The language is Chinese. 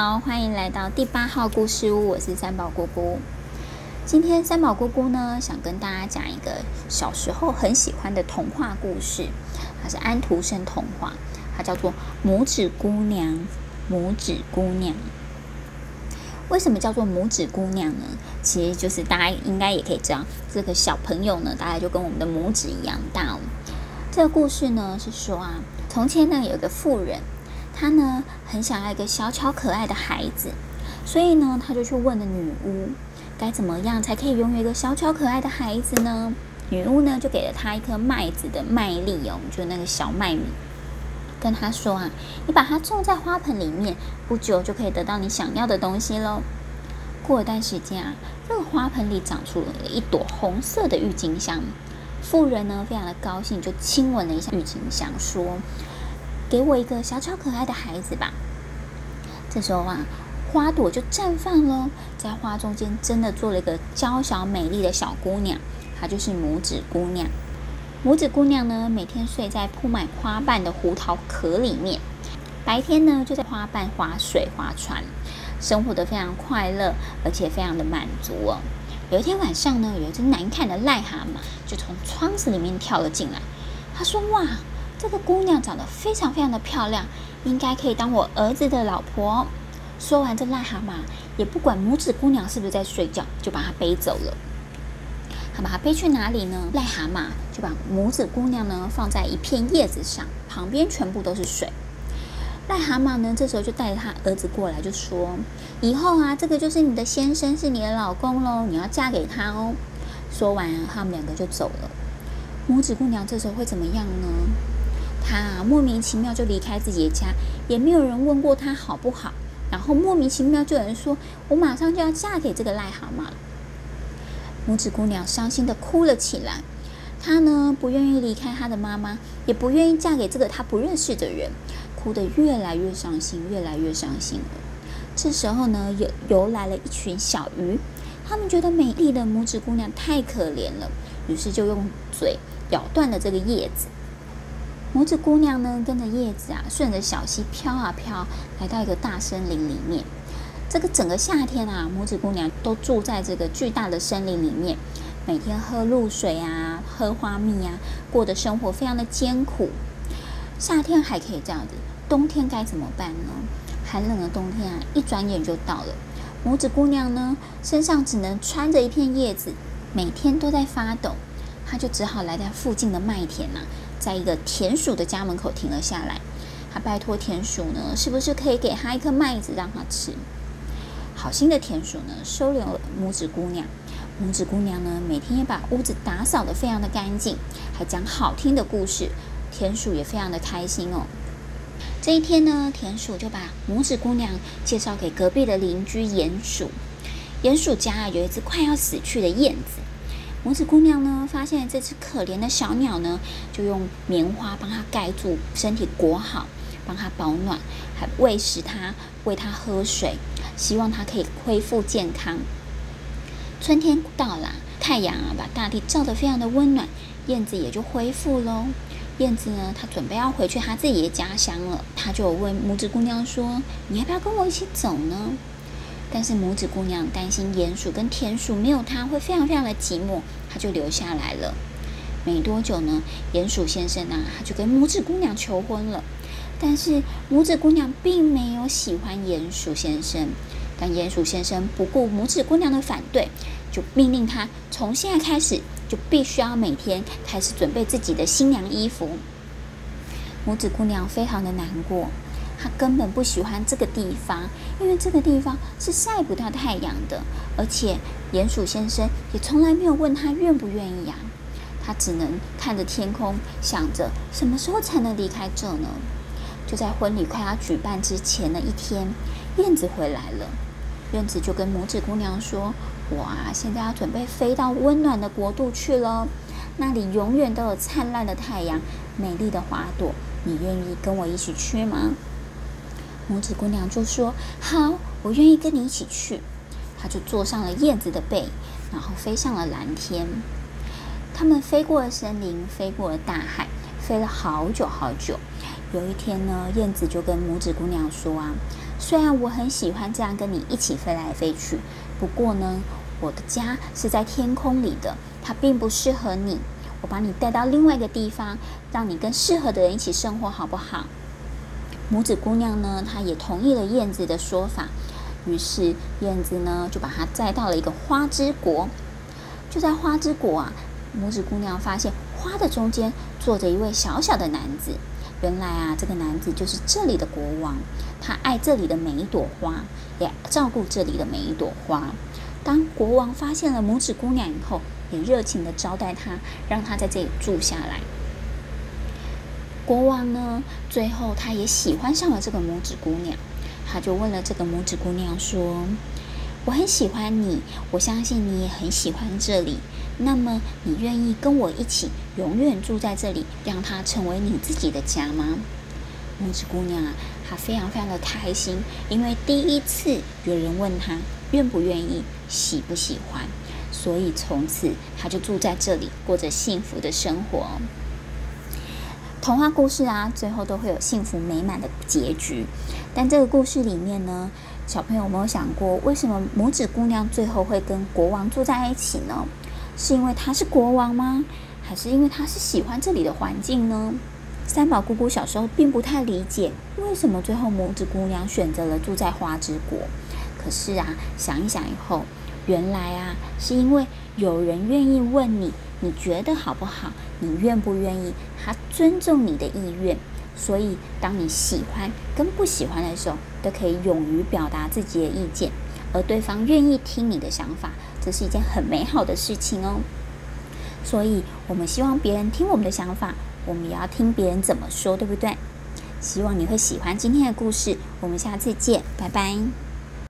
好，欢迎来到第八号故事屋，我是三宝姑姑。今天三宝姑姑呢，想跟大家讲一个小时候很喜欢的童话故事，它是安徒生童话，它叫做《拇指姑娘》。拇指姑娘，为什么叫做拇指姑娘呢？其实就是大家应该也可以知道，这个小朋友呢，大概就跟我们的拇指一样大哦。这个故事呢是说啊，从前呢有个妇人。他呢很想要一个小巧可爱的孩子，所以呢他就去问了女巫，该怎么样才可以拥有一个小巧可爱的孩子呢？女巫呢就给了他一颗麦子的麦粒哦，就那个小麦米，跟他说啊，你把它种在花盆里面，不久就可以得到你想要的东西喽。过一段时间啊，这个花盆里长出了一朵红色的郁金香，妇人呢非常的高兴，就亲吻了一下郁金香，说。给我一个小巧可爱的孩子吧。这时候啊，花朵就绽放了，在花中间真的做了一个娇小美丽的小姑娘，她就是拇指姑娘。拇指姑娘呢，每天睡在铺满花瓣的胡桃壳里面，白天呢就在花瓣划水划船，生活的非常快乐，而且非常的满足哦。有一天晚上呢，有一只难看的癞蛤蟆就从窗子里面跳了进来，他说：“哇！”这个姑娘长得非常非常的漂亮，应该可以当我儿子的老婆。说完，这癞蛤蟆也不管拇指姑娘是不是在睡觉，就把她背走了。他把她背去哪里呢？癞蛤蟆就把拇指姑娘呢放在一片叶子上，旁边全部都是水。癞蛤蟆呢这时候就带着他儿子过来，就说：“以后啊，这个就是你的先生，是你的老公喽，你要嫁给他哦。”说完，他们两个就走了。拇指姑娘这时候会怎么样呢？他，莫名其妙就离开自己的家，也没有人问过他好不好。然后莫名其妙就有人说：“我马上就要嫁给这个癞蛤蟆了。”拇指姑娘伤心的哭了起来。她呢，不愿意离开她的妈妈，也不愿意嫁给这个她不认识的人，哭得越来越伤心，越来越伤心了。这时候呢，游游来了一群小鱼，他们觉得美丽的拇指姑娘太可怜了，于是就用嘴咬断了这个叶子。拇指姑娘呢，跟着叶子啊，顺着小溪飘啊飘，来到一个大森林里面。这个整个夏天啊，拇指姑娘都住在这个巨大的森林里面，每天喝露水啊，喝花蜜啊，过的生活非常的艰苦。夏天还可以这样子，冬天该怎么办呢？寒冷的冬天啊，一转眼就到了。拇指姑娘呢，身上只能穿着一片叶子，每天都在发抖。她就只好来到附近的麦田呐、啊。在一个田鼠的家门口停了下来，他拜托田鼠呢，是不是可以给他一颗麦子让他吃？好心的田鼠呢，收留了拇指姑娘。拇指姑娘呢，每天也把屋子打扫得非常的干净，还讲好听的故事，田鼠也非常的开心哦。这一天呢，田鼠就把拇指姑娘介绍给隔壁的邻居鼹鼠。鼹鼠家有一只快要死去的燕子。拇指姑娘呢，发现这只可怜的小鸟呢，就用棉花帮它盖住身体裹好，帮它保暖，还喂食它，喂它喝水，希望它可以恢复健康。春天到了，太阳啊，把大地照得非常的温暖，燕子也就恢复喽。燕子呢，它准备要回去它自己的家乡了，它就问拇指姑娘说：“你要不要跟我一起走呢？”但是拇指姑娘担心鼹鼠跟田鼠没有她会非常非常的寂寞，她就留下来了。没多久呢，鼹鼠先生啊，他就跟拇指姑娘求婚了。但是拇指姑娘并没有喜欢鼹鼠先生，但鼹鼠先生不顾拇指姑娘的反对，就命令她从现在开始就必须要每天开始准备自己的新娘衣服。拇指姑娘非常的难过。他根本不喜欢这个地方，因为这个地方是晒不到太阳的，而且鼹鼠先生也从来没有问他愿不愿意呀。他只能看着天空，想着什么时候才能离开这呢？就在婚礼快要举办之前的一天，燕子回来了。燕子就跟拇指姑娘说：“我啊，现在要准备飞到温暖的国度去了，那里永远都有灿烂的太阳，美丽的花朵。你愿意跟我一起去吗？”拇指姑娘就说：“好，我愿意跟你一起去。”她就坐上了燕子的背，然后飞向了蓝天。他们飞过了森林，飞过了大海，飞了好久好久。有一天呢，燕子就跟拇指姑娘说：“啊，虽然我很喜欢这样跟你一起飞来飞去，不过呢，我的家是在天空里的，它并不适合你。我把你带到另外一个地方，让你跟适合的人一起生活，好不好？”拇指姑娘呢，她也同意了燕子的说法。于是燕子呢，就把她载到了一个花之国。就在花之国啊，拇指姑娘发现花的中间坐着一位小小的男子。原来啊，这个男子就是这里的国王，他爱这里的每一朵花，也照顾这里的每一朵花。当国王发现了拇指姑娘以后，也热情的招待她，让她在这里住下来。国王呢，最后他也喜欢上了这个拇指姑娘，他就问了这个拇指姑娘说：“我很喜欢你，我相信你也很喜欢这里。那么，你愿意跟我一起永远住在这里，让它成为你自己的家吗？”拇指姑娘啊，她非常非常的开心，因为第一次有人问她愿不愿意、喜不喜欢，所以从此她就住在这里，过着幸福的生活。童话故事啊，最后都会有幸福美满的结局。但这个故事里面呢，小朋友有没有想过，为什么拇指姑娘最后会跟国王住在一起呢？是因为她是国王吗？还是因为她是喜欢这里的环境呢？三宝姑姑小时候并不太理解，为什么最后拇指姑娘选择了住在花之国。可是啊，想一想以后，原来啊，是因为有人愿意问你，你觉得好不好？你愿不愿意？他尊重你的意愿，所以当你喜欢跟不喜欢的时候，都可以勇于表达自己的意见，而对方愿意听你的想法，这是一件很美好的事情哦。所以，我们希望别人听我们的想法，我们也要听别人怎么说，对不对？希望你会喜欢今天的故事，我们下次见，拜拜。